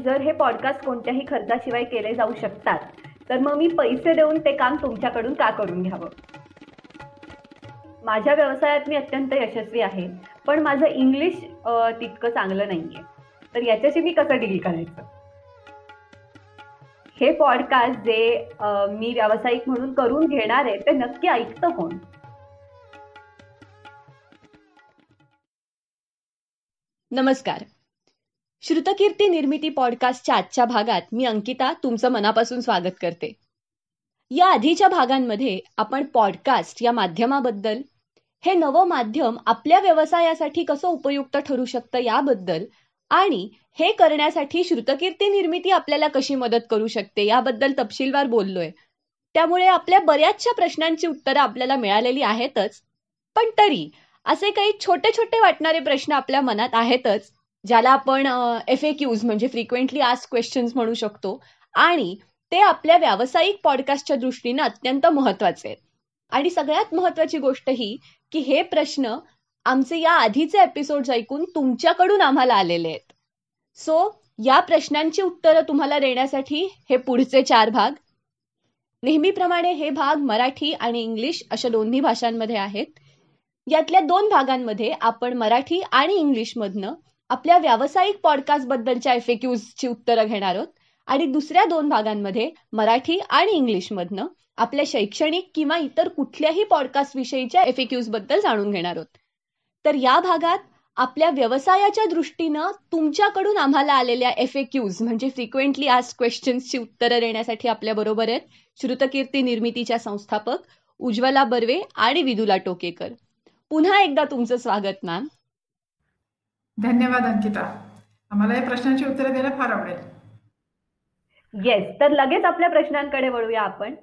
जर हे पॉडकास्ट कोणत्याही खर्चाशिवाय केले जाऊ शकतात तर मग मी पैसे देऊन ते काम तुमच्याकडून का करून घ्यावं? माझ्या व्यवसायात मी अत्यंत यशस्वी आहे पण माझं इंग्लिश तितकं चांगलं नाहीये. तर याच्याशी मी कसं डील करायचं? हे पॉडकास्ट जे मी व्यावसायिक म्हणून करून घेणार आहे ते नक्की ऐकतं कोण? नमस्कार. श्रुतकीर्ती निर्मिती पॉडकास्टच्या आजच्या भागात मी अंकिता तुमचं मनापासून स्वागत करते. या आधीच्या भागांमध्ये आपण पॉडकास्ट या माध्यमाबद्दल हे नवं माध्यम आपल्या व्यवसायासाठी कसं उपयुक्त ठरू शकतं याबद्दल आणि हे करण्यासाठी श्रुतकीर्ती निर्मिती आपल्याला कशी मदत करू शकते याबद्दल तपशीलवार बोललोय. त्यामुळे आपल्या बऱ्याचशा प्रश्नांची उत्तरं आपल्याला मिळालेली आहेतच. पण तरी असे काही छोटे छोटे वाटणारे प्रश्न आपल्या मनात आहेतच. ज्याला आपण एफ ए क्यूज म्हणजे फ्रिक्वेंटली आज क्वेश्चन्स म्हणू शकतो. आणि ते आपल्या व्यावसायिक पॉडकास्टच्या दृष्टीनं अत्यंत महत्त्वाचे आहेत. आणि सगळ्यात महत्वाची गोष्ट ही की हे प्रश्न आमचे या आधीचे एपिसोड ऐकून तुमच्याकडून आम्हाला आलेले आहेत. सो या प्रश्नांची उत्तरं तुम्हाला देण्यासाठी हे पुढचे चार भाग. नेहमीप्रमाणे हे भाग मराठी आणि इंग्लिश अशा दोन्ही भाषांमध्ये आहेत. यातल्या दोन भागांमध्ये आपण मराठी आणि इंग्लिशमधनं आपल्या व्यावसायिक पॉडकास्ट बद्दलच्या ची उत्तरं घेणार आहोत. आणि दुसऱ्या दोन भागांमध्ये मराठी आणि इंग्लिशमधनं आपल्या शैक्षणिक किंवा इतर कुठल्याही पॉडकास्ट विषयीच्या एफएक्यूजबद्दल जाणून घेणार आहोत. तर या भागात आपल्या व्यवसायाच्या दृष्टीनं तुमच्याकडून आम्हाला आलेल्या एफएक्यूज म्हणजे फ्रिक्वेंटली आज क्वेश्चन्सची उत्तरं देण्यासाठी आपल्याबरोबर आहेत श्रुतकीर्ती निर्मितीच्या संस्थापक उज्ज्वला बर्वे आणि विदुला टोकेकर. पुन्हा एकदा तुमचं स्वागत मॅम धन्यवाद अंकिता. आम्हाला या प्रश्नांची उत्तरं द्यायला फार आवडेल. येस तर लगेच आपल्या प्रश्नांकडे वळूया आपण.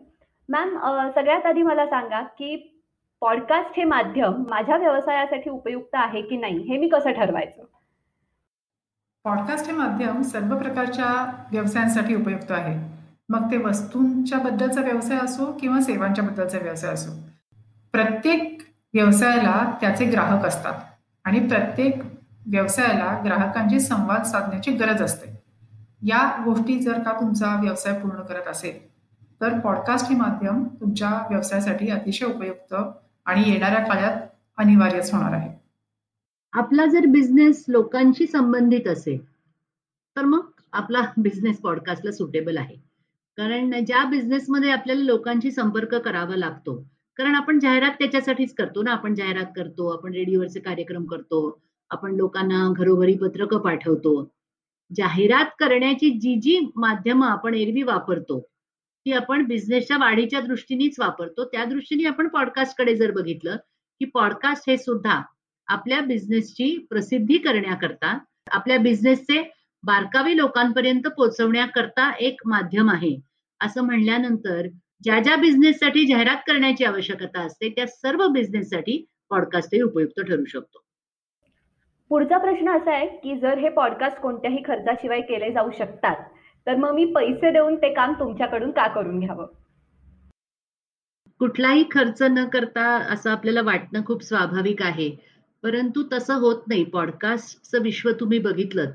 मॅम सगळ्यात आधी मला सांगा की पॉडकास्ट हे माध्यम माझ्या व्यवसायासाठी उपयुक्त आहे की नाही हे मी कसं ठरवायचं? पॉडकास्ट हे माध्यम सर्व प्रकारच्या व्यवसायांसाठी उपयुक्त आहे. मग ते वस्तूंच्या बद्दलचा व्यवसाय असो किंवा सेवांच्या बद्दलचा व्यवसाय असो. प्रत्येक व्यवसायाला त्याचे ग्राहक असतात. आणि प्रत्येक व्यवसायाला ग्राहकांशी संवाद साधण्याची गरज असते. या गोष्टी जर का तुमचा व्यवसाय पूर्ण करत असेल तर पॉडकास्ट हे माध्यम तुमच्या व्यवसायासाठी अतिशय उपयुक्त आणि येणाऱ्या काळात अनिवार्यच होणार आहे. आपला जर बिझनेस लोकांशी संबंधित असेल तर मग आपला बिझनेस पॉडकास्टला सुटेबल आहे. कारण ज्या बिझनेसमध्ये आपल्याला लोकांशी संपर्क करावा लागतो कारण आपण जाहिरात त्याच्यासाठीच करतो ना आपण जाहिरात करतो आपण रेडिओवरचे कार्यक्रम करतो आपण लोकांना घरोघरी पत्रकं पाठवतो. जाहिरात करण्याची जी जी माध्यमं आपण एरवी वापरतो ती आपण बिझनेसच्या वाढीच्या दृष्टीनेच वापरतो. त्या दृष्टीने आपण पॉडकास्टकडे जर बघितलं की पॉडकास्ट हे सुद्धा आपल्या बिझनेसची प्रसिद्धी करण्याकरता आपल्या बिझनेसचे बारकावे लोकांपर्यंत पोहोचवण्याकरता एक माध्यम आहे. असं म्हणल्यानंतर ज्या ज्या बिझनेससाठी जाहिरात करण्याची आवश्यकता असते त्या सर्व बिझनेससाठी पॉडकास्टही उपयुक्त ठरू शकतो. पुढचा प्रश्न असा आहे की जर हे पॉडकास्ट कोणत्याही खर्चाशिवाय केले जाऊ शकतात तर मग मी पैसे देऊन ते काम तुमच्याकडून का करून घ्यावं? कुठलाही खर्च न करता असं आपल्याला वाटणं खूप स्वाभाविक आहे. परंतु तसं होत नाही. पॉडकास्टचं विश्व तुम्ही बघितलं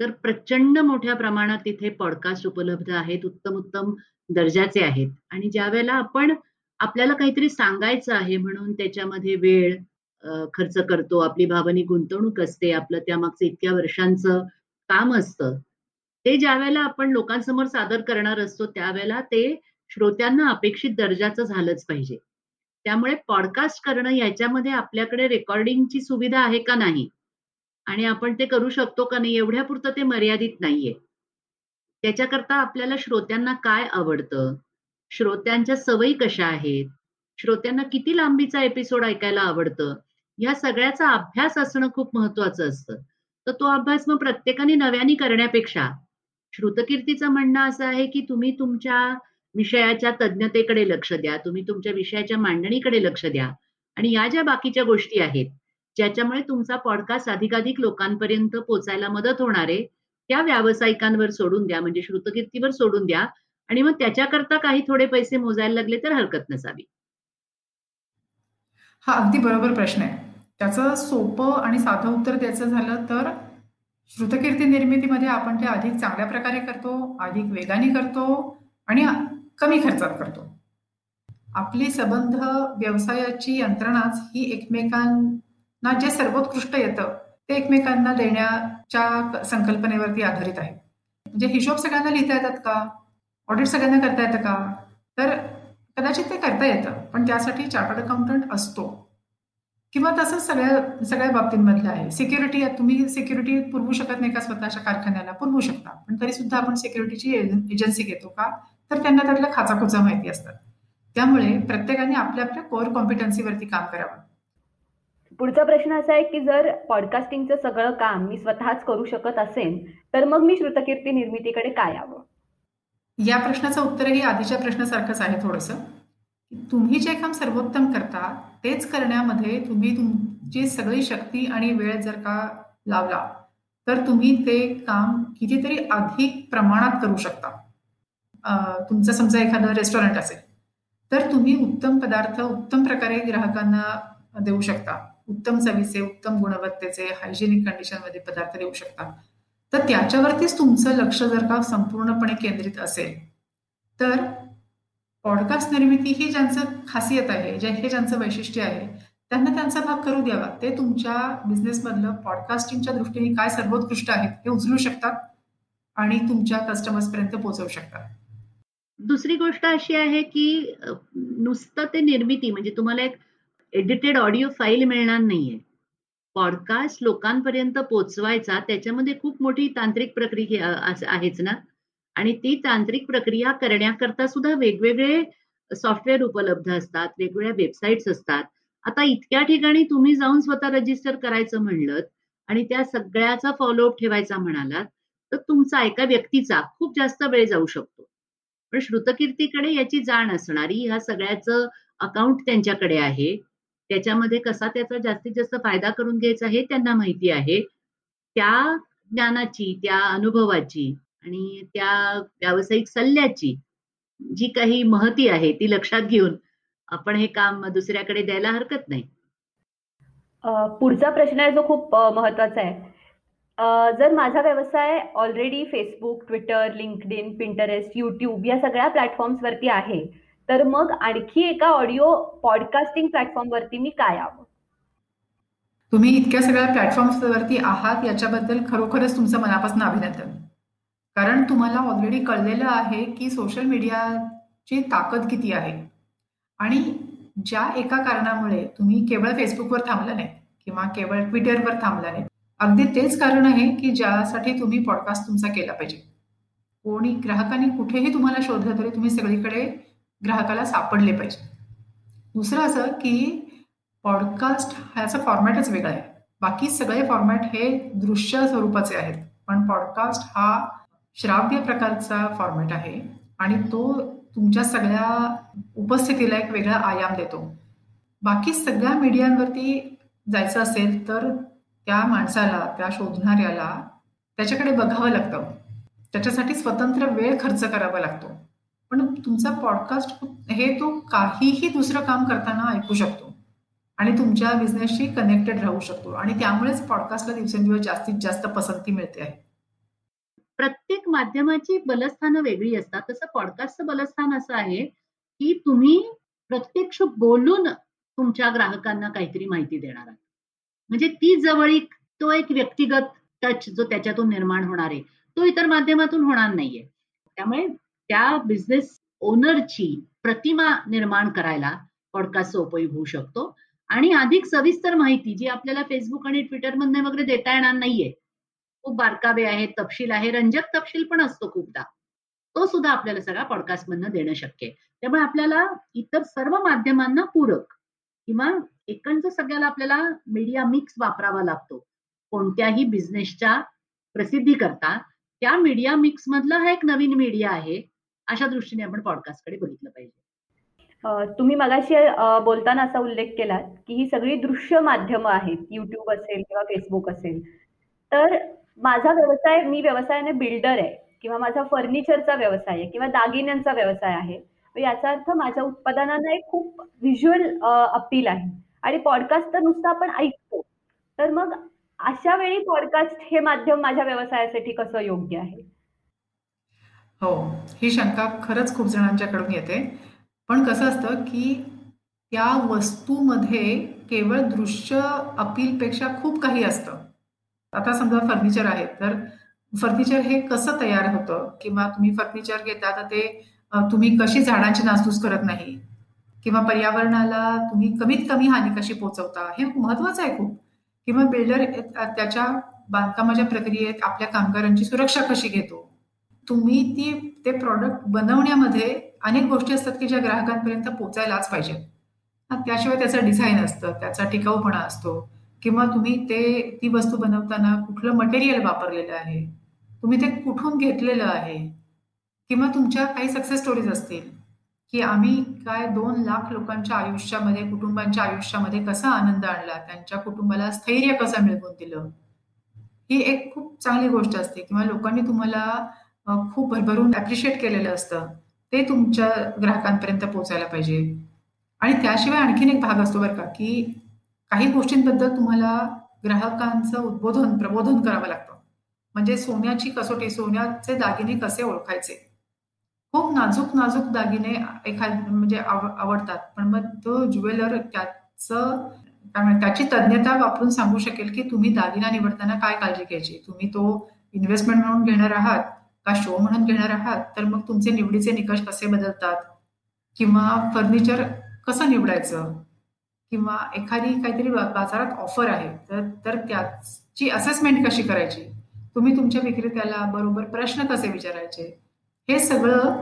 तर प्रचंड मोठ्या प्रमाणात तिथे पॉडकास्ट उपलब्ध आहेत उत्तम उत्तम दर्जाचे आहेत. आणि ज्या वेळेला आपण आपल्याला काहीतरी सांगायचं आहे म्हणून त्याच्यामध्ये वेळ खर्च करतो आपली भावनिक गुंतवणूक असते आपलं त्यामागचं इतक्या वर्षांचं काम असतं. ते ज्या वेळेला आपण लोकांसमोर सादर करणार असतो त्यावेळेला ते श्रोत्यांना अपेक्षित दर्जाचं झालंच पाहिजे. त्यामुळे पॉडकास्ट करणं याच्यामध्ये आपल्याकडे रेकॉर्डिंगची सुविधा आहे का नाही? आणि आपण ते करू शकतो का नाही एवढ्या पुरतं ते मर्यादित नाहीये. त्याच्याकरता आपल्याला श्रोत्यांना काय आवडतं? श्रोत्यांच्या सवयी कशा आहेत? श्रोत्यांना किती लांबीचा एपिसोड ऐकायला आवडतं? या सगळ्याचा अभ्यास असणं खूप महत्वाचं असतं. तर तो अभ्यास मग प्रत्येकाने नव्याने करण्यापेक्षा श्रुतकीर्तीचं म्हणणं असं आहे की तुम्ही तुमच्या विषयाच्या तज्ज्ञतेकडे लक्ष द्या तुम्ही तुमच्या विषयाच्या मांडणीकडे लक्ष द्या. आणि या ज्या बाकीच्या गोष्टी आहेत ज्याच्यामुळे तुमचा पॉडकास्ट अधिकाधिक लोकांपर्यंत पोचायला मदत होणार आहे त्या व्यावसायिकांवर सोडून द्या म्हणजे श्रुतकीर्तीवर सोडून द्या. आणि मग त्याच्याकरता काही थोडे पैसे मोजायला लागले तर हरकत नसावी. हा अगदी बरोबर प्रश्न आहे. त्याचं सोपं आणि साधं उत्तर द्यायचं झालं तर श्रुतकीर्ती निर्मितीमध्ये आपण ते अधिक चांगल्या प्रकारे करतो अधिक वेगाने करतो आणि कमी खर्चात करतो. आपली संबंध व्यवसायाची यंत्रणाच ही एकमेकांना जे सर्वोत्कृष्ट येतं ते एकमेकांना देण्याच्या संकल्पनेवरती आधारित आहे. म्हणजे हिशोब सगळ्यांना लिहिता येतात का? ऑडिट सगळ्यांना करता येतं का? तर कदाचित ते करता येतं पण त्यासाठी चार्टर्ड अकाउंटंट असतो. किंवा तसंच सगळ्या सगळ्या बाबतींमधलं आहे. सिक्युरिटी तुम्ही सिक्युरिटी पुरवू शकत नाही का स्वतःच्या कारखान्याला? पुरवू शकता. पण तरी सुद्धा आपण सिक्युरिटीची एजन्सी घेतो का? तर त्यांना त्यातल्या खाचाखोचा माहिती असतात. त्यामुळे प्रत्येकाने आपल्या आपल्या कोअर कॉम्पिटन्सीवरती काम करावं. पुढचा प्रश्न असा आहे की जर पॉडकास्टिंगचं सगळं काम मी स्वतःच करू शकत असेन तर मग मी श्रुतकीर्ती निर्मितीकडे काय यावं? या प्रश्नाचं उत्तरही आधीच्या प्रश्नासारखंच आहे थोडंसं. तुम्ही जे काम सर्वोत्तम करता तेच करण्यामध्ये तुम्ही तुमची सगळी शक्ती आणि वेळ जर का लावला तर तुम्ही ते काम कितीतरी अधिक प्रमाणात करू शकता. तुमचं समजा एखादं रेस्टॉरंट असेल तर तुम्ही उत्तम पदार्थ उत्तम प्रकारे ग्राहकांना देऊ शकता. उत्तम चवीचे उत्तम गुणवत्तेचे हायजेनिक कंडिशनमध्ये पदार्थ देऊ शकता. तर त्याच्यावरतीच तुमचं लक्ष जर का संपूर्णपणे केंद्रित असेल तर पॉडकास्ट निर्मिती ही ज्यांचं खासियत आहे ज्या हे ज्यांचं वैशिष्ट्य आहे त्यांना त्यांचा भाग करू द्यावा. ते तुमच्या बिझनेसमधलं पॉडकास्टिंगच्या दृष्टीने काय सर्वोत्कृष्ट आहेत हे उचलू शकतात आणि तुमच्या कस्टमर्सपर्यंत पोहोचवू शकतात. दुसरी गोष्ट अशी आहे की नुसतं ते निर्मिती म्हणजे तुम्हाला एक एडिटेड ऑडिओ फाईल मिळणार नाहीये. पॉडकास्ट लोकांपर्यंत पोचवायचा त्याच्यामध्ये खूप मोठी तांत्रिक प्रक्रिया आहेच ना? आणि ती तांत्रिक प्रक्रिया करण्याकरता सुद्धा वेगवेगळे सॉफ्टवेअर उपलब्ध असतात वेगवेगळ्या वेबसाईट्स असतात. आता इतक्या ठिकाणी तुम्ही जाऊन स्वतः रजिस्टर करायचं म्हणलं आणि त्या सगळ्याचा फॉलोअप ठेवायचा म्हणालात तर तुमचा एका व्यक्तीचा खूप जास्त वेळ जाऊ शकतो. पण श्रुतकीर्तीकडे याची जाण असणारी ह्या सगळ्याचं अकाउंट त्यांच्याकडे आहे. त्याच्यामध्ये कसा त्याचा जास्तीत जास्त फायदा करून घ्यायचा हे त्यांना माहिती आहे. त्या ज्ञानाची त्या अनुभवाची आणि त्या व्यावसायिक सल्ल्याची जी काही महती आहे ती लक्षात घेऊन आपण हे काम दुसऱ्याकडे द्यायला हरकत नाही. पुढचा प्रश्न आहे जो खूप महत्त्वाचा आहे. जर माझा व्यवसाय already Facebook Twitter LinkedIn Pinterest YouTube या सगळ्या प्लॅटफॉर्म्स वरती आहे तर मग आणखी एका ऑडिओ पॉडकास्टिंग प्लॅटफॉर्म वरती मी काय यावं? तुम्ही इतक्या सगळ्या प्लॅटफॉर्म्स वरती आहात याच्याबद्दल खरोखरच तुमचं मनापासून अभिनंदन. कारण तुम्हाला ऑलरेडी कळलेलं आहे की सोशल मीडियाची ताकद किती आहे. आणि ज्या एका कारणामुळे तुम्ही केवळ फेसबुकवर थांबला नाही किंवा केवळ ट्विटरवर थांबला नाही. अगदी तेच कारण आहे की ज्यासाठी तुम्ही पॉडकास्ट तुमचा केला पाहिजे. कोणी ग्राहकांनी कुठेही तुम्हाला शोधलं तरी तुम्ही सगळीकडे ग्राहकाला सापडले पाहिजे. दुसरं असं की पॉडकास्ट ह्याचा फॉर्मॅटच वेगळा आहे. बाकी सगळे फॉर्मॅट हे दृश्य स्वरूपाचे आहेत. पण पॉडकास्ट हा श्राव्य प्रकारचा फॉर्मॅट आहे आणि तो तुमच्या सगळ्या उपस्थितीला एक वेगळा आयाम देतो. बाकी सगळ्या मीडियांवरती जायचं असेल तर त्या माणसाला त्या शोधणाऱ्याला त्याच्याकडे बघावं लागतं. त्याच्यासाठी स्वतंत्र वेळ खर्च करावा लागतो. पण तुमचा पॉडकास्ट हे तो काहीही दुसरं काम करताना ऐकू शकतो. आणि तुमच्या बिझनेसशी कनेक्टेड राहू शकतो. आणि त्यामुळेच पॉडकास्टला दिवसेंदिवस जास्तीत जास्त पसंती मिळते आहे. प्रत्येक माध्यमाची बलस्थानं वेगळी असतात. तसं पॉडकास्टचं बलस्थान असं आहे की तुम्ही प्रत्यक्ष बोलून तुमच्या ग्राहकांना काहीतरी माहिती देणार आहात. म्हणजे ती जवळीक तो एक व्यक्तिगत टच जो त्याच्यातून निर्माण होणार आहे तो इतर माध्यमातून होणार नाहीये. त्यामुळे त्या बिझनेस ओनरची प्रतिमा निर्माण करायला पॉडकास्टचा उपयोग होऊ शकतो. आणि अधिक सविस्तर माहिती जी आपल्याला फेसबुक आणि ट्विटरमधनं वगैरे देता येणार नाहीये खूप बारकावे आहेत तपशील आहे रंजक तपशील पण असतो खूपदा. तो सुद्धा आपल्याला सगळा पॉडकास्टमधनं देणं शक्य आहे. त्यामुळे आपल्याला इतर सर्व माध्यमांना पूरक किंवा एकंच सगळ्याला आपल्याला मीडिया मिक्स वापरावा लागतो. कोणत्याही बिझनेसच्या प्रसिद्धी करता त्या मीडिया मिक्स मधला हा एक नवीन मीडिया आहे अशा दृष्टीने आपण पॉडकास्टकडे बघितलं पाहिजे. तुम्ही मगाशी बोलताना असा उल्लेख केला की ही सगळी दृश्य माध्यमं आहेत युट्यूब असेल किंवा फेसबुक असेल. तर माझा व्यवसाय मी व्यवसायाने बिल्डर आहे किंवा माझा फर्निचरचा व्यवसाय आहे किंवा दागिन्यांचा व्यवसाय आहे. याचा अर्थ माझ्या उत्पादनांना एक खूप व्हिज्युअल अपील आहे. आणि पॉडकास्ट तर नुसतं आपण ऐकतो. तर मग अशा वेळी पॉडकास्ट हे माध्यम माझ्या व्यवसायासाठी कसं योग्य आहे? हो ही शंका खरंच खूप जणांच्याकडून येते. पण कसं असतं की त्या वस्तूमध्ये केवळ दृश्य अपीलपेक्षा खूप काही असतं. आता समजा फर्निचर आहे तर फर्निचर हे कसं तयार होतं? किंवा तुम्ही फर्निचर घेता तर ते तुम्ही कशी झाडांची नासधूस करत नाही? किंवा पर्यावरणाला तुम्ही कमीत कमी हानी कशी पोहोचवता? हे महत्वाचं आहे खूप. किंवा बिल्डर त्याच्या बांधकामाच्या प्रक्रियेत आपल्या कामगारांची सुरक्षा कशी घेतो? तुम्ही ती ते प्रॉडक्ट बनवण्यामध्ये अनेक गोष्टी असतात की ज्या ग्राहकांपर्यंत पोचायलाच पाहिजेत. त्याशिवाय त्याचं डिझाईन असतं त्याचा टिकाऊपणा असतो. किंवा तुम्ही ते ती वस्तू बनवताना कुठलं मटेरियल वापरलेलं आहे तुम्ही ते कुठून घेतलेलं आहे किंवा तुमच्या काही सक्सेस स्टोरीज असतील की आम्ही काय दोन लाख लोकांच्या आयुष्यामध्ये कुटुंबांच्या आयुष्यामध्ये कसा आनंद आणला त्यांच्या कुटुंबाला स्थैर्य कसं मिळवून दिलं ही एक खूप चांगली गोष्ट असते. किंवा लोकांनी तुम्हाला खूप भरभरून ॲप्रिशिएट केलेलं असतं. ते तुमच्या ग्राहकांपर्यंत पोहोचायला पाहिजे. आणि त्याशिवाय आणखीन एक भाग असतो बरं का की काही गोष्टींबद्दल तुम्हाला ग्राहकांचं उद्बोधन प्रबोधन करावं लागतं. म्हणजे सोन्याची कसोटी सोन्याचे दागिने कसे ओळखायचे? खूप नाजूक नाजूक दागिने एखाद म्हणजे आवडतात. पण मग तो ज्वेलर त्याचं काय त्याची तज्ञता वापरून सांगू शकेल की तुम्ही दागिना निवडताना काय काळजी घ्यायची? तुम्ही तो इन्व्हेस्टमेंट म्हणून घेणार आहात का शो म्हणून घेणार आहात? तर मग तुमचे निवडीचे निकष कसे बदलतात? किंवा फर्निचर कसं निवडायचं? किंवा एखादी काहीतरी बाजारात ऑफर आहे तर तर त्याची असेसमेंट कशी करायची? तुम्ही तुमच्या विक्रेत्याला बरोबर प्रश्न कसे विचारायचे? हे सगळं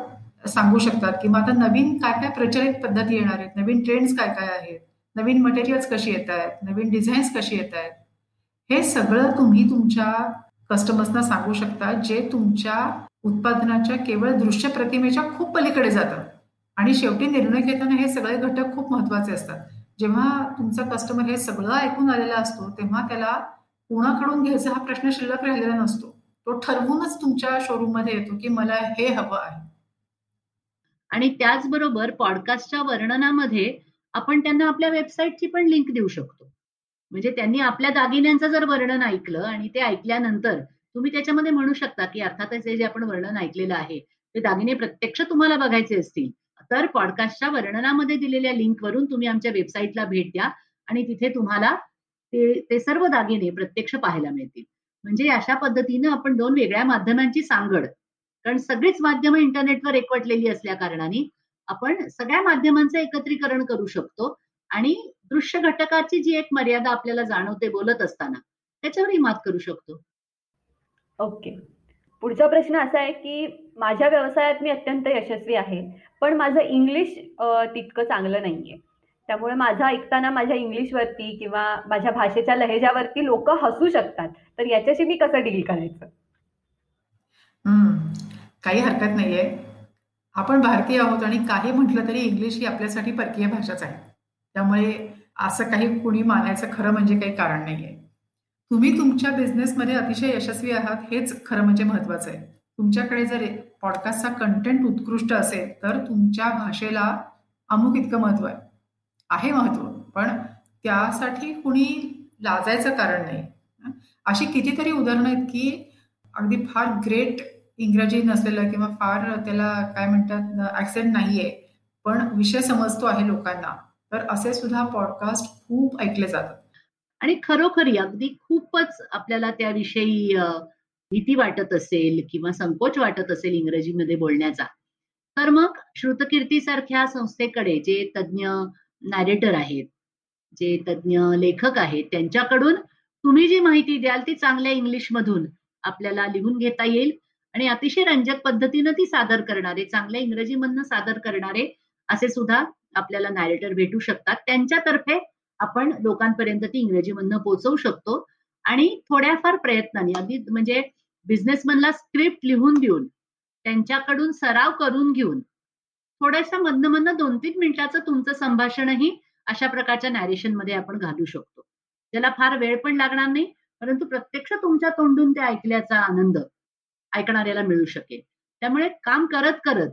सांगू शकतात. किंवा आता नवीन काय काय प्रचलित पद्धती येणार आहेत? नवीन ट्रेंड्स काय काय आहेत? नवीन मटेरियल्स कशी येत आहेत? नवीन डिझाईन्स कशी येत आहेत? हे सगळं तुम्ही तुमच्या कस्टमर्सना सांगू शकता जे तुमच्या उत्पादनाच्या केवळ दृश्य प्रतिमेच्या खूप पलीकडे जातात. आणि शेवटी निर्णय घेताना हे सगळे घटक खूप महत्त्वाचे असतात. जेव्हा तुमचा कस्टमर हे सगळं ऐकून आलेला असतो तेव्हा त्याला कोणाकडून घ्यायचा हा प्रश्न शिल्लक राहिलेला नसतो. तो ठरवूनच तुमच्या शोरूममध्ये येतो की मला हे हवं आहे. आणि त्याचबरोबर पॉडकास्टच्या वर्णनामध्ये आपण त्यांना आपल्या वेबसाईटची पण लिंक देऊ शकतो. म्हणजे त्यांनी आपल्या दागिन्यांचं जर वर्णन ऐकलं आणि ते ऐकल्यानंतर तुम्ही त्याच्यामध्ये म्हणू शकता की अर्थातच हे जे आपण वर्णन ऐकलेलं आहे ते दागिने प्रत्यक्ष तुम्हाला बघायचे असतील. तर पॉडकास्टच्या वर्णनामध्ये दिलेल्या लिंकवरून तुम्ही आमच्या वेबसाईटला भेट द्या आणि तिथे तुम्हाला ते ते सर्व दागिने प्रत्यक्ष पाहायला मिळतील. म्हणजे अशा पद्धतीनं आपण दोन वेगळ्या माध्यमांची सांगड कारण सगळीच माध्यमं इंटरनेटवर एकवटलेली असल्या कारणाने आपण सगळ्या माध्यमांचं एकत्रीकरण करू शकतो आणि दृश्य घटकाची जी एक मर्यादा आपल्याला जाणवते बोलत असताना त्याच्यावरही मात करू शकतो. ओके पुढचा प्रश्न असा आहे की माझ्या व्यवसायात मी अत्यंत यशस्वी आहे पण माझं इंग्लिश तितकं चांगलं नाहीये. त्यामुळे माझं ऐकताना माझ्या इंग्लिशवरती किंवा माझ्या भाषेच्या लहेजावरती लोक हसू शकतात. तर याच्याशी मी कसं डील करायचं? काही हरकत नाहीये. आपण भारतीय आहोत आणि काही म्हटलं तरी इंग्लिश ही आपल्यासाठी परकीय भाषाच आहे. त्यामुळे असं काही कुणी मानायचं खरं म्हणजे काही कारण नाहीये. तुम्ही तुमच्या बिझनेसमध्ये अतिशय यशस्वी आहात हेच खरं म्हणजे महत्वाचं आहे. तुमच्याकडे जर पॉडकास्टचा कंटेंट उत्कृष्ट असेल तर तुमच्या भाषेला अमुक इतकं महत्त्व आहे. आहे महत्त्व पण त्यासाठी कुणी लाजायचं कारण नाही. अशी कितीतरी उदाहरणं आहेत की अगदी फार ग्रेट इंग्रजी नसलेलं किंवा फार त्याला काय म्हणतात ऍक्सेंट नाहीये पण विषय समजतो आहे लोकांना. तर असे सुद्धा पॉडकास्ट खूप ऐकले जातात. आणि खरोखरी अगदी खूपच आपल्याला त्याविषयी भीती वाटत असेल किंवा संकोच वाटत असेल इंग्रजीमध्ये बोलण्याचा तर मग श्रुतकीर्ती सारख्या संस्थेकडे जे तज्ज्ञ नॅरेटर आहेत जे तज्ज्ञ लेखक आहेत त्यांच्याकडून तुम्ही जी माहिती द्याल ती चांगल्या इंग्लिशमधून आपल्याला लिहून घेता येईल आणि अतिशय रंजक पद्धतीनं ती सादर करणारे चांगल्या इंग्रजीमधनं सादर करणारे असे सुद्धा आपल्याला नॅरेटर भेटू शकतात. त्यांच्यातर्फे आपण लोकांपर्यंत ती इंग्रजीमधनं पोहोचवू शकतो. आणि थोड्याफार प्रयत्नांनी अगदी म्हणजे बिझनेसमनला स्क्रिप्ट लिहून देऊन त्यांच्याकडून सराव करून घेऊन थोड्याशा मधनं मधनं दोन तीन मिनिटाचं तुमचं संभाषणही अशा प्रकारच्या नॅरेशनमध्ये आपण घालू शकतो. त्याला फार वेळ पण लागणार नाही परंतु प्रत्यक्ष तुमच्या तोंडून ते ऐकल्याचा आनंद ऐकणाऱ्याला मिळू शकेल. त्यामुळे काम करत करत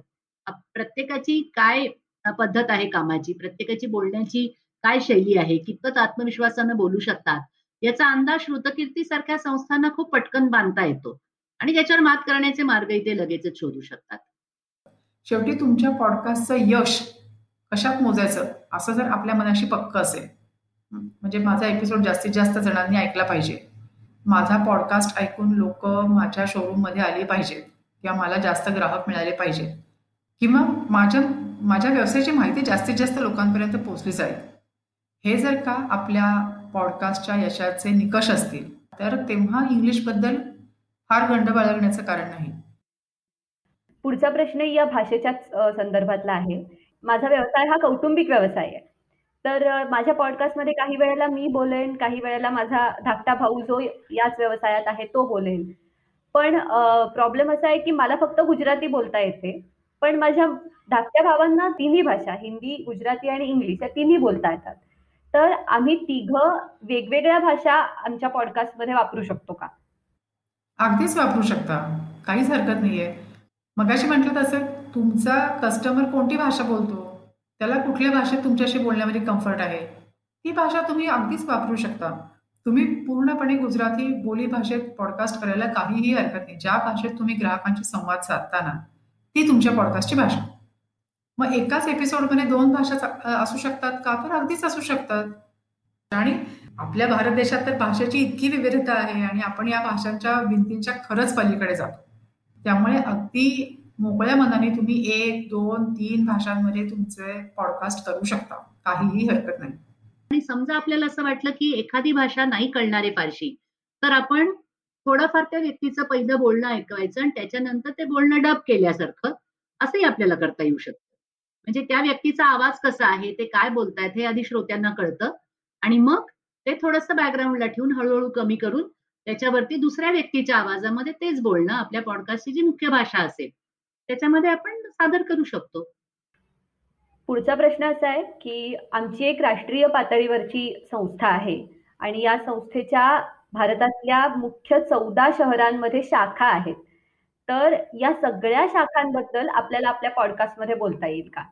प्रत्येकाची काय पद्धत आहे कामाची प्रत्येकाची बोलण्याची काय शैली आहे? कितपत आत्मविश्वासानं बोलू शकतात? याचा अंदाज श्रुतकीर्ती सारख्या संस्थांना खूप पटकन बांधता येतो. आणि त्याच्यावर मात करण्याचे मार्गही ते लगेचच शोधू शकतात. शेवटी तुमच्या पॉडकास्टचं यश कशात मोजायचं? असं जर आपल्या मनाशी पक्क असेल. म्हणजे माझा एपिसोड जास्तीत जास्त जणांनी ऐकला पाहिजे. माझा पॉडकास्ट ऐकून लोक माझ्या शोरूममध्ये आले पाहिजेत. किंवा मला जास्त ग्राहक मिळाले पाहिजेत. किंवा माझ्या माझ्या व्यवसायाची माहिती जास्तीत जास्त लोकांपर्यंत पोहोचली जाईल. हे जर का आपल्या पॉडकास्टच्या यशाचे निकष असतील तर तेव्हा इंग्लिशबद्दल फार गंड बाळगण्याचं कारण नाही. पुढचा प्रश्न या भाषेच्याच संदर्भातला आहे. माझा व्यवसाय हा कौटुंबिक व्यवसाय आहे. तर माझ्या पॉडकास्टमध्ये काही वेळेला मी बोलेन काही वेळेला माझा धाकटा भाऊ जो याच व्यवसायात आहे तो बोलेन. पण प्रॉब्लेम असा आहे की मला फक्त गुजराती बोलता येते. पण माझ्या धाकट्या भावांना तिन्ही भाषा हिंदी गुजराती आणि इंग्लिश या तिन्ही बोलता येतात. तर आम्ही तिघं वेगवेगळ्या भाषा आमच्या पॉडकास्टमध्ये वापरू शकतो का? अगदीच वापरू शकता. काहीच हरकत नाहीये. मगाशी म्हटलं तसं तुमचा कस्टमर कोणती भाषा बोलतो? त्याला कुठल्या भाषेत तुमच्याशी बोलण्यामध्ये कम्फर्ट आहे? ती भाषा तुम्ही अगदीच वापरू शकता. तुम्ही पूर्णपणे गुजराती बोली भाषेत पॉडकास्ट करायला काहीही हरकत नाही. ज्या भाषेत तुम्ही ग्राहकांशी संवाद साधताना ती तुमच्या पॉडकास्टची भाषा. मग एकाच एपिसोडमध्ये दोन भाषा असू शकतात का? तर अगदीच असू शकतात. आणि आपल्या भारत देशात तर भाषेची इतकी विविधता आहे आणि आपण या भाषांच्या भिंतींच्या खरंच पलीकडे जातो. त्यामुळे अगदी मोकळ्या मनाने तुम्ही एक दोन तीन भाषांमध्ये तुमचे पॉडकास्ट करू शकता. काहीही हरकत नाही. आणि समजा आपल्याला असं वाटलं की एखादी भाषा नाही कळणारे फारशी तर आपण थोडंफार त्या व्यक्तीचं पहिलं बोलणं ऐकवायचं आणि त्याच्यानंतर ते बोलणं डब केल्यासारखं असंही आपल्याला करता येऊ शकतं. म्हणजे त्या व्यक्तीचा आवाज कसा आहे ते काय बोलतायत हे आधी श्रोत्यांना कळतं. आणि मग ते थोडंसं बॅकग्राऊंडला ठेवून हळूहळू कमी करून त्याच्यावरती दुसऱ्या व्यक्तीच्या आवाजामध्ये तेच बोलणं आपल्या पॉडकास्टची जी मुख्य भाषा असेल त्याच्यामध्ये आपण सादर करू शकतो. पुढचा प्रश्न असा आहे की आमची एक राष्ट्रीय पातळीवरची संस्था आहे आणि या संस्थेच्या भारतातल्या मुख्य चौदा शहरांमध्ये शाखा आहेत. तर या सगळ्या शाखांबद्दल आपल्याला आपल्या पॉडकास्टमध्ये बोलता येईल का?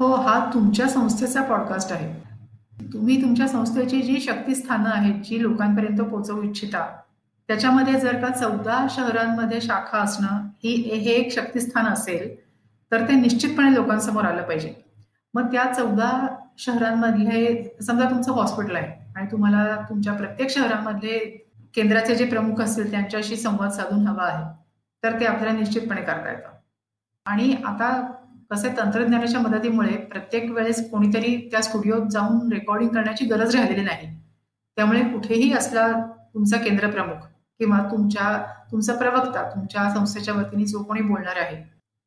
हो हा तुमच्या संस्थेचा पॉडकास्ट आहे. तुम्ही तुमच्या संस्थेची जी शक्तीस्थानं आहेत जी लोकांपर्यंत पोहोचवू इच्छिता त्याच्यामध्ये जर का चौदा शहरांमध्ये शाखा असणं ही हे एक शक्तीस्थान असेल तर ते निश्चितपणे लोकांसमोर आलं पाहिजे. मग त्या चौदा शहरांमधले समजा तुमचं हॉस्पिटल आहे आणि तुम्हाला तुमच्या प्रत्येक शहरामधले केंद्राचे जे प्रमुख असतील त्यांच्याशी संवाद साधून हवा आहे तर ते आपल्याला निश्चितपणे करता येतं. आणि आता कसे तंत्रज्ञानाच्या मदतीमुळे प्रत्येक वेळेस कोणीतरी त्या स्टुडिओत जाऊन रेकॉर्डिंग करण्याची गरज राहिलेली नाही. त्यामुळे कुठेही असला तुमचा केंद्र प्रमुख किंवा तुमच्या तुमचा प्रवक्ता तुमच्या संस्थेच्या वतीने जो कोणी बोलणार आहे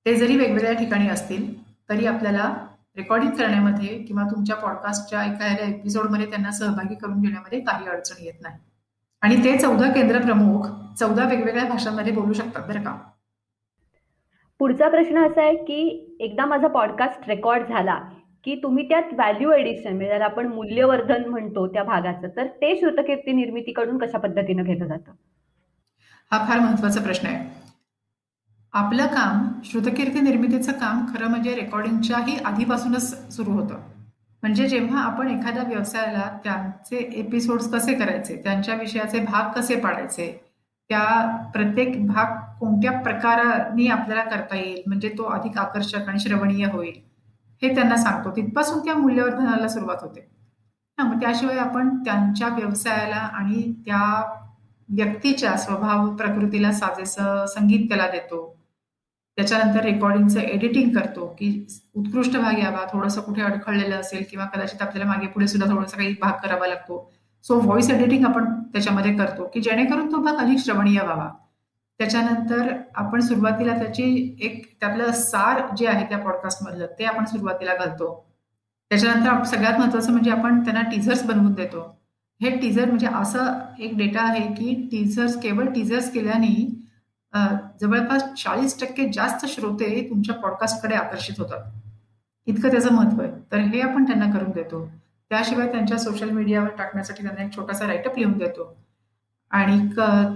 ते जरी वेगवेगळ्या ठिकाणी असतील तरी आपल्याला रेकॉर्डिंग करण्यामध्ये किंवा तुमच्या पॉडकास्टच्या एखाद्या एपिसोडमध्ये त्यांना सहभागी करून घेण्यामध्ये काही अडचण येत नाही. आणि ते चौदा केंद्र प्रमुख चौदा वेगवेगळ्या भाषांमध्ये बोलू शकतात बरं का? पुढचा प्रश्न असा आहे की एकदा माझा पॉडकास्ट रेकॉर्ड झाला की तुम्ही त्यात व्हॅल्यू एडिशन म्हणजे आपण मूल्यवर्धन म्हणतो त्या भागाचं तर ते श्रुतकीर्ती निर्मितीकडून कशा पद्धतीनं घेतलं जातं? हा फार महत्त्वाचा प्रश्न आहे. आपलं काम श्रुतकीर्ती निर्मितीचं काम खरं म्हणजे रेकॉर्डिंगच्याही आधीपासूनच सुरू होतं. म्हणजे जेव्हा आपण एखाद्या व्यवसायाला त्यांचे एपिसोड्स कसे करायचे त्यांच्या विषयाचे भाग कसे पाडायचे त्या प्रत्येक भाग कोणत्या प्रकाराने आपल्याला करता येईल? म्हणजे तो अधिक आकर्षक आणि श्रवणीय होईल. हे त्यांना सांगतो. तिथपासून त्या मूल्यवर्धनाला सुरुवात होते. हा मग त्याशिवाय आपण त्यांच्या व्यवसायाला आणि त्या व्यक्तीच्या स्वभाव प्रकृतीला साजेसं संगीत त्याला देतो. त्याच्यानंतर रेकॉर्डिंगचं एडिटिंग करतो की उत्कृष्ट भाग यावा थोडंसं कुठे अडखळलेलं असेल किंवा कदाचित आपल्याला मागे पुढे सुद्धा थोडासा काही भाग करावा लागतो. सो व्हॉइस एडिटिंग आपण त्याच्यामध्ये करतो की जेणेकरून तो भाग अधिक श्रवणीय व्हावा. त्याच्यानंतर आपण सुरुवातीला त्याची एक त्यातलं सार जे आहे त्या पॉडकास्टमधलं ते आपण सुरुवातीला घालतो. त्याच्यानंतर सगळ्यात महत्वाचं म्हणजे आपण त्यांना टीझर्स बनवून देतो. हे टीझर म्हणजे असं एक डेटा आहे की टीझर्स केवळ टीझर्स केल्याने जवळपास चाळीस टक्के जास्त श्रोते तुमच्या पॉडकास्टकडे आकर्षित होतात. इतकं त्याचं महत्त्व आहे. तर हे आपण त्यांना करून देतो. त्याशिवाय त्यांच्या सोशल मीडियावर टाकण्यासाठी त्यांना एक छोटासा राईटअप लिहून देतो. आणि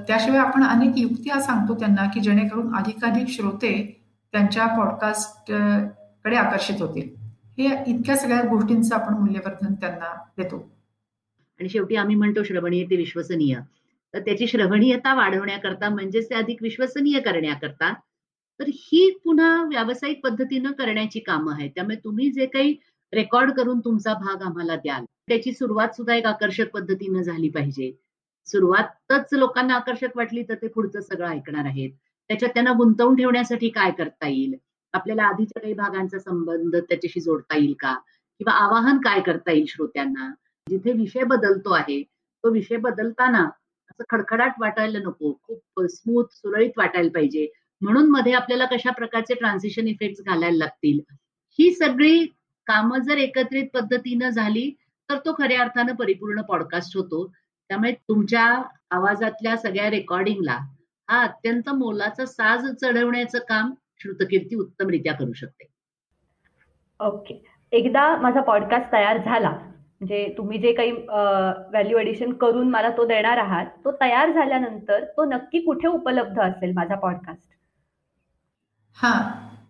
त्याशिवाय आपण अनेक युक्त्या सांगतो त्यांना की जेणेकरून अधिकाधिक श्रोते त्यांच्या पॉडकास्टकडे आकर्षित होतील. हे इतक्या सगळ्या गोष्टींचं आपण मूल्यवर्धन त्यांना देतो. आणि शेवटी आम्ही म्हणतो श्रवणीय ते विश्वसनीय. तर त्याची श्रवणीयता वाढवण्याकरता म्हणजेच ते अधिक विश्वसनीय करण्याकरता तर ही पुन्हा व्यावसायिक पद्धतीनं करण्याची कामं आहेत. त्यामुळे तुम्ही जे काही रेकॉर्ड करून तुमचा भाग आम्हाला द्याल. त्याची सुरुवात सुद्धा एक आकर्षक पद्धतीनं झाली पाहिजे. सुरुवातच लोकांना आकर्षक वाटली तर ते पुढचं सगळं ऐकणार आहेत. त्याच्यात त्यांना गुंतवून ठेवण्यासाठी काय करता येईल? आपल्याला आधीच्या काही भागांचा संबंध त्याच्याशी जोडता येईल का? किंवा आवाहन काय करता येईल श्रोत्यांना? जिथे विषय बदलतो आहे तो विषय बदलताना असं खडखडाट वाटायला नको. खूप स्मूथ सुरळीत वाटायला पाहिजे. म्हणून मध्ये आपल्याला कशा प्रकारचे ट्रान्झिशन इफेक्ट घालायला लागतील? ही सगळी कामं जर एकत्रित पद्धतीनं झाली तर तो खऱ्या अर्थानं परिपूर्ण पॉडकास्ट होतो. त्यामुळे तुमच्या आवाजातल्या सगळ्या रेकॉर्डिंगला हा अत्यंत मोलाचा साज चढवण्याचं काम श्रुतकीर्ती उत्तमरित्या करू शकते. ओके एकदा माझा पॉडकास्ट तयार झाला म्हणजे तुम्ही जे काही व्हॅल्यू एडिशन करून मला तो देणार आहात तो तयार झाल्यानंतर तो नक्की कुठे उपलब्ध असेल माझा पॉडकास्ट हा.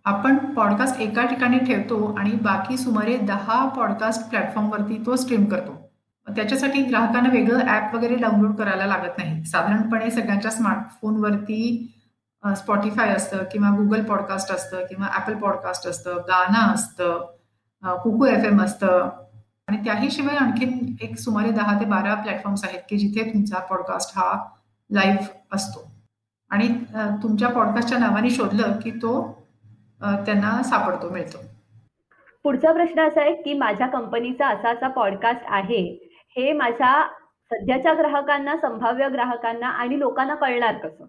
आपण पॉडकास्ट एका ठिकाणी ठेवतो आणि बाकी सुमारे दहा पॉडकास्ट प्लॅटफॉर्मवरती तो स्ट्रीम करतो. त्याच्यासाठी ग्राहकांना वेगळं ॲप वगैरे डाउनलोड करायला लागत नाही. साधारणपणे सगळ्यांच्या स्मार्टफोनवरती स्पॉटीफाय असतं किंवा गुगल पॉडकास्ट असतं किंवा ॲपल पॉडकास्ट असतं गाणं असतं कुकू एफ एम असतं. आणि त्याहीशिवाय आणखीन एक सुमारे दहा ते बारा प्लॅटफॉर्म्स आहेत की जिथे तुमचा पॉडकास्ट हा लाईव्ह असतो. आणि तुमच्या पॉडकास्टच्या नावाने शोधलं की तो त्यांना सापडतो मिळतो. पुढचा प्रश्न असा आहे की माझ्या कंपनीचा असा असा पॉडकास्ट आहे. हे माझ्या सध्याच्या ग्राहकांना संभाव्य ग्राहकांना आणि लोकांना कळणार कसं?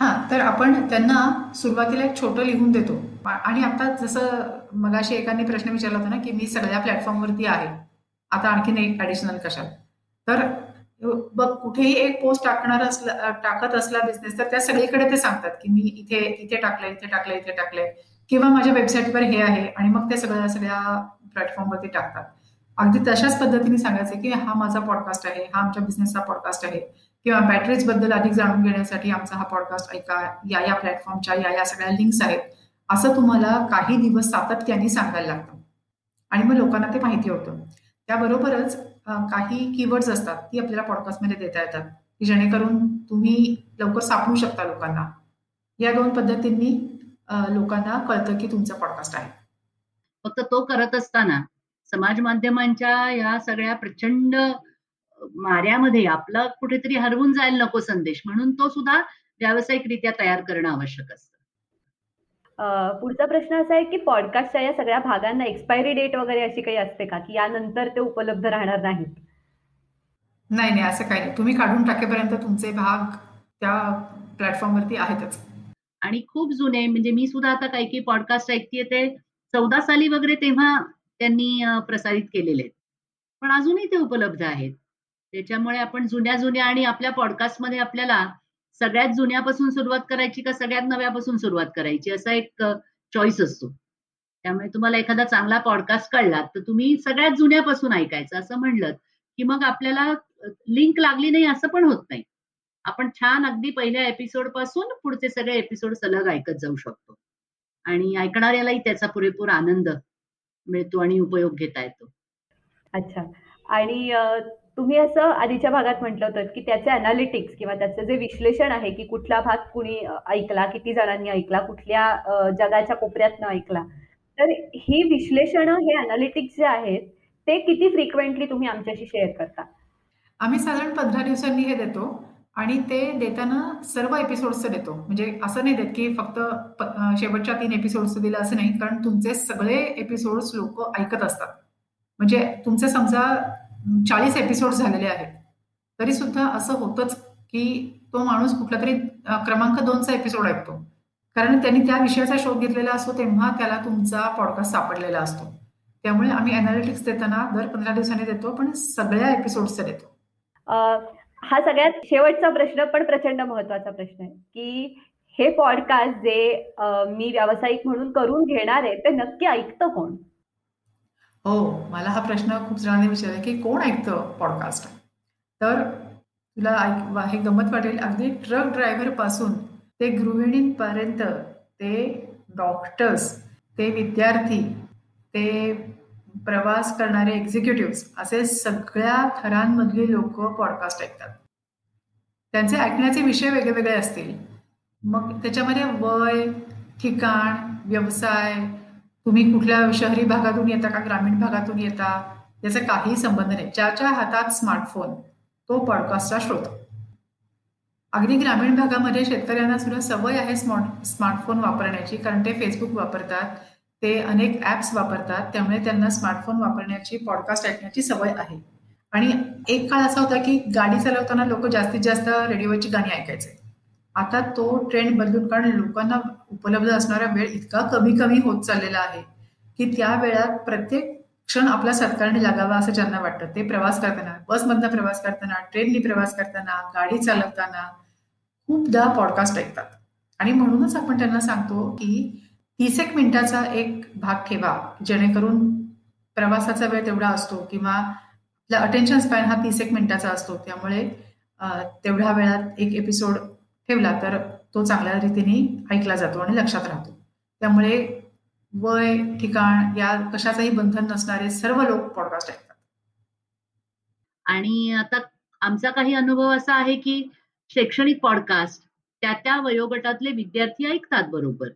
हा तर आपण त्यांना सुरुवातीला एक छोटं लिहून देतो. आणि आता जसं मगाशी एकाने प्रश्न विचारला होता ना की मी सगळ्या प्लॅटफॉर्मवरती आहे. आता आणखीन एक ऍडिशनल कशा तर बघ कुठेही एक पोस्ट टाकणार असला टाकत असला बिझनेस तर त्या सगळीकडे ते सांगतात की मी इथे इथे टाकलंय इथे टाकलंय इथे टाकलंय. किंवा माझ्या वेबसाईटवर हे आहे आणि मग ते सगळ्या सगळ्या प्लॅटफॉर्मवरती टाकतात. अगदी तशाच पद्धतीने सांगायचं की हा माझा पॉडकास्ट आहे हा आमच्या बिझनेसचा पॉडकास्ट आहे. किंवा बॅटरीजबद्दल अधिक जाणून घेण्यासाठी आमचा हा पॉडकास्ट ऐका या या प्लॅटफॉर्मच्या या या सगळ्या लिंक्स आहेत. असं तुम्हाला काही दिवस सातत्याने सांगायला लागतं. आणि मग लोकांना ते माहिती होतं. त्याबरोबरच काही कीवर्ड्स असतात ती आपल्याला पॉडकास्टमध्ये देता येतात की जेणेकरून तुम्ही लवकर सापडू शकता लोकांना. या दोन पद्धतींनी लोकांना कळतं की तुमचा पॉडकास्ट आहे. फक्त तो करत असताना समाज माध्यमांच्या या सगळ्या प्रचंड माऱ्यामध्ये आपला कुठेतरी हरवून जायला नको संदेश म्हणून तो सुद्धा व्यावसायिकरित्या तयार करणं आवश्यक असतं. पुढचा प्रश्न असा आहे की पॉडकास्टच्या या सगळ्या भागांना एक्सपायरी डेट वगैरे अशी काही असते का? की यानंतर ते उपलब्ध राहणार नाहीत? नाही नाही असं काही नाही. तुम्ही काढून टाकेपर्यंत तुमचे भाग त्या प्लॅटफॉर्मवरती आहेतच. आणि खूप जुने म्हणजे मी सुद्धा आता काही काही पॉडकास्ट ऐकतेय ते चौदा साली वगैरे तेव्हा त्यांनी प्रसारित केलेले आहेत. पण अजूनही ते उपलब्ध आहेत. त्याच्यामुळे आपण जुन्या जुन्या आणि आपल्या पॉडकास्टमध्ये आपल्याला सगळ्यात जुन्यापासून सुरुवात करायची का सगळ्यात नव्यापासून सुरुवात करायची? असा एक चॉईस असतो. त्यामुळे तुम्हाला एखादा चांगला पॉडकास्ट कळला तर तुम्ही सगळ्यात जुन्यापासून ऐकायचं. असं म्हणलं की मग आपल्याला लिंक लागली नाही असं पण होत नाही. आपण छान अगदी पहिल्या एपिसोडपासून पुढचे सगळे एपिसोड सलग ऐकत जाऊ शकतो. आणि ऐकणाऱ्यालाही त्याचा पुरेपूर आनंद मिळतो आणि उपयोग घेता येतो. अच्छा. आणि तुम्ही असं आधीच्या भागात म्हटलं होतं की त्याचे अनालिटिक्स किंवा त्याचं जे विश्लेषण आहे की कुठला भाग कुणी ऐकला किती जणांनी ऐकला कुठल्या जगाच्या कोपऱ्यातनं ऐकला. तर ही विश्लेषण हे अनालिटिक्स जे आहेत ते किती फ्रिक्वेंटली तुम्ही आमच्याशी शेअर करता? आम्ही साधारण पंधरा दिवसांनी हे देतो आणि ते देताना सर्व एपिसोड्सचं देतो. म्हणजे असं नाही देत की फक्त शेवटच्या तीन एपिसोड्सचं दिलं असं नाही. कारण तुमचे सगळे एपिसोड्स लोक ऐकत असतात. म्हणजे तुमचे समजा चाळीस एपिसोड झालेले आहेत. तरी सुद्धा असं होतंच की तो माणूस कुठला तरी क्रमांक दोनचा एपिसोड ऐकतो. कारण त्यांनी त्या विषयाचा शोध घेतलेला असतो तेव्हा त्याला तुमचा पॉडकास्ट सापडलेला असतो. त्यामुळे आम्ही अनालिटिक्स देताना दर पंधरा दिवसांनी देतो पण सगळ्या एपिसोडचा देतो. हा सगळ्यात शेवटचा प्रश्न पण प्रचंड महत्त्वाचा प्रश्न आहे की हे पॉडकास्ट जे मी व्यावसायिक म्हणून करून घेणार आहे ते नक्की ऐकतं कोण? हो मला हा प्रश्न खूप जणांनी विचारला की कोण ऐकतं पॉडकास्ट तर तुला ऐक हे गमत वाटेल. अगदी ट्रक ड्रायव्हरपासून ते गृहिणींपर्यंत ते डॉक्टर्स ते विद्यार्थी ते प्रवास करणारे एक्झिक्युटिव्ह असे सगळ्या थरांमधली लोक पॉडकास्ट ऐकतात. त्यांचे ऐकण्याचे विषय वेगळे असतील. मग त्याच्यामध्ये वय ठिकाण व्यवसाय तुम्ही कुठल्या शहरी भागातून येता का ग्रामीण भागातून येता? याचा काही संबंध नाही. ज्याच्या हातात स्मार्टफोन तो पॉडकास्टचा श्रोता अगदी ग्रामीण भागामध्ये शेतकऱ्यांना सुद्धा सवय आहे स्मार्ट स्मार्टफोन वापरण्याची कारण ते फेसबुक वापरतात ते अनेक ॲप्स वापरतात त्यामुळे त्यांना स्मार्टफोन वापरण्याची पॉडकास्ट ऐकण्याची सवय आहे. आणि एक काळ असा होता की गाडी चालवताना लोक जास्तीत जास्त रेडिओची गाणी ऐकायचे. आता तो ट्रेंड बदलून कारण लोकांना उपलब्ध असणारा वेळ इतका कमी कमी होत चाललेला आहे की त्या वेळात प्रत्येक क्षण आपला सत्कारणी लागावा असं ज्यांना वाटतं. ते प्रवास करताना बसमधनं प्रवास करताना ट्रेननी प्रवास करताना गाडी चालवताना खूपदा पॉडकास्ट ऐकतात. आणि म्हणूनच आपण त्यांना सांगतो की तीस एक मिनिटाचा एक भाग ठेवा जेणेकरून प्रवासाचा वेळ तेवढा असतो किंवा आपला अटेन्शन स्पॅन हा तीस एक मिनिटाचा असतो. त्यामुळे तेवढ्या वेळात एक एपिसोड ठेवला तर तो चांगल्या रीतीने ऐकला जातो आणि लक्षात राहतो. त्यामुळे वय ठिकाण या कशाचंही बंधन नसणारे सर्व लोक पॉडकास्ट ऐकतात. आणि आता आमचा काही अनुभव असा आहे की शैक्षणिक पॉडकास्ट त्या त्या वयोगटातले विद्यार्थी ऐकतात बरोबर.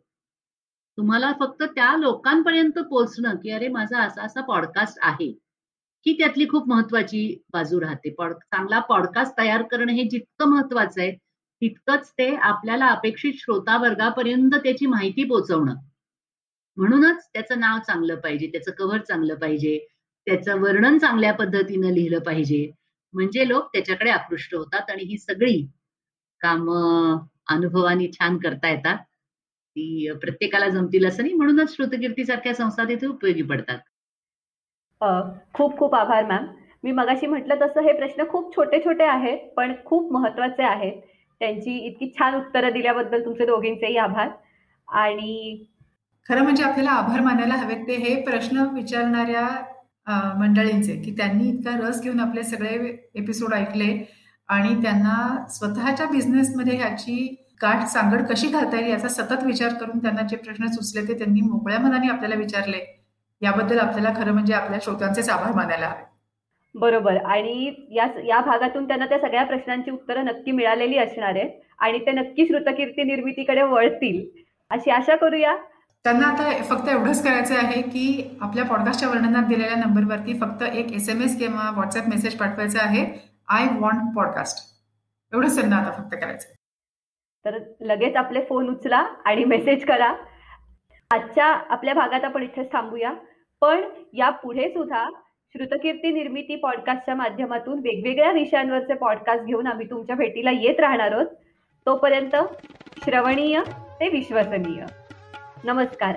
तुम्हाला फक्त त्या लोकांपर्यंत पोहोचणं की अरे माझा असा असा पॉडकास्ट आहे ही त्यातली खूप महत्वाची बाजू राहते. पॉड चांगला पॉडकास्ट तयार करणं हे जितकं महत्वाचं आहे तितकंच ते आपल्याला अपेक्षित श्रोता वर्गापर्यंत त्याची माहिती पोहोचवणं म्हणूनच त्याचं नाव चांगलं पाहिजे त्याचं कव्हर चांगलं पाहिजे त्याचं वर्णन चांगल्या पद्धतीनं लिहिलं पाहिजे. म्हणजे लोक त्याच्याकडे आकृष्ट होतात आणि ही सगळी काम अनुभवानी छान करता येतात. ती प्रत्येकाला जमतील असं नाही म्हणूनच श्रुतकीर्ती सारख्या संस्था तिथे उपयोगी पडतात. खूप खूप आभार मॅम मी मगाशी म्हटलं तसं हे प्रश्न खूप छोटे छोटे आहेत पण खूप महत्त्वाचे आहेत. त्यांची इतकी छान उत्तरं दिल्याबद्दल तुमचे दोघींचेही आभार. आणि खरं म्हणजे आपल्याला आभार मानायला हवेत ते हे प्रश्न विचारणाऱ्या मंडळींचे की त्यांनी इतका रस घेऊन आपले सगळे एपिसोड ऐकले आणि त्यांना स्वतःच्या बिझनेसमध्ये ह्याची गाठ सांगड कशी घालता येईल याचा सतत विचार करून त्यांना जे प्रश्न सुचले ते त्यांनी मोकळ्या मनाने आपल्याला विचारले. याबद्दल आपल्याला खरं म्हणजे आपल्या श्रोत्यांचेच आभार मानायला हवे. बरोबर. आणि या या भागातून त्यांना त्या सगळ्या प्रश्नांची उत्तरं नक्की मिळालेली असणार आहेत आणि ते नक्की श्रुतकीर्ती निर्मितीकडे वळतील. अशी आशा करूया. त्यांना आता फक्त एवढंच करायचं आहे की आपल्या पॉडकास्टच्या वर्णनात दिलेल्या नंबरवरती फक्त एक एस एम एस किंवा व्हॉट्सअप मेसेज पाठवायचा आहे. आय वॉन्ट पॉडकास्ट एवढंच त्यांना आता फक्त करायचं. तर लगेच आपले फोन उचला आणि मेसेज करा. आजच्या आपल्या भागात आपण इथेच थांबूया. पण या पुढे सुद्धा श्रुतकीर्ती निर्मिती पॉडकास्टच्या माध्यमातून वेगवेगळ्या विषयांवरचे पॉडकास्ट घेऊन आम्ही तुमच्या भेटीला येत राहणार आहोत. तोपर्यंत श्रवणीय ते विश्वसनीय. नमस्कार.